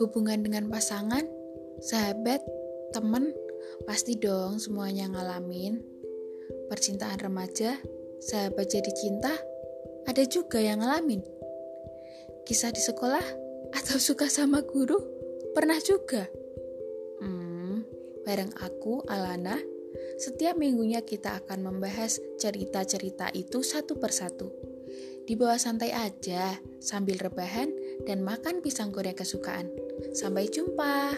Hubungan dengan pasangan, sahabat, teman, pasti dong semuanya ngalamin. Percintaan remaja, sahabat jadi cinta, ada juga yang ngalamin. Kisah di sekolah atau suka sama guru, pernah juga. Hmm, bareng aku, Alana, setiap minggunya kita akan membahas cerita-cerita itu satu persatu. Di bawah santai aja, sambil rebahan dan makan pisang goreng kesukaan. Sampai jumpa.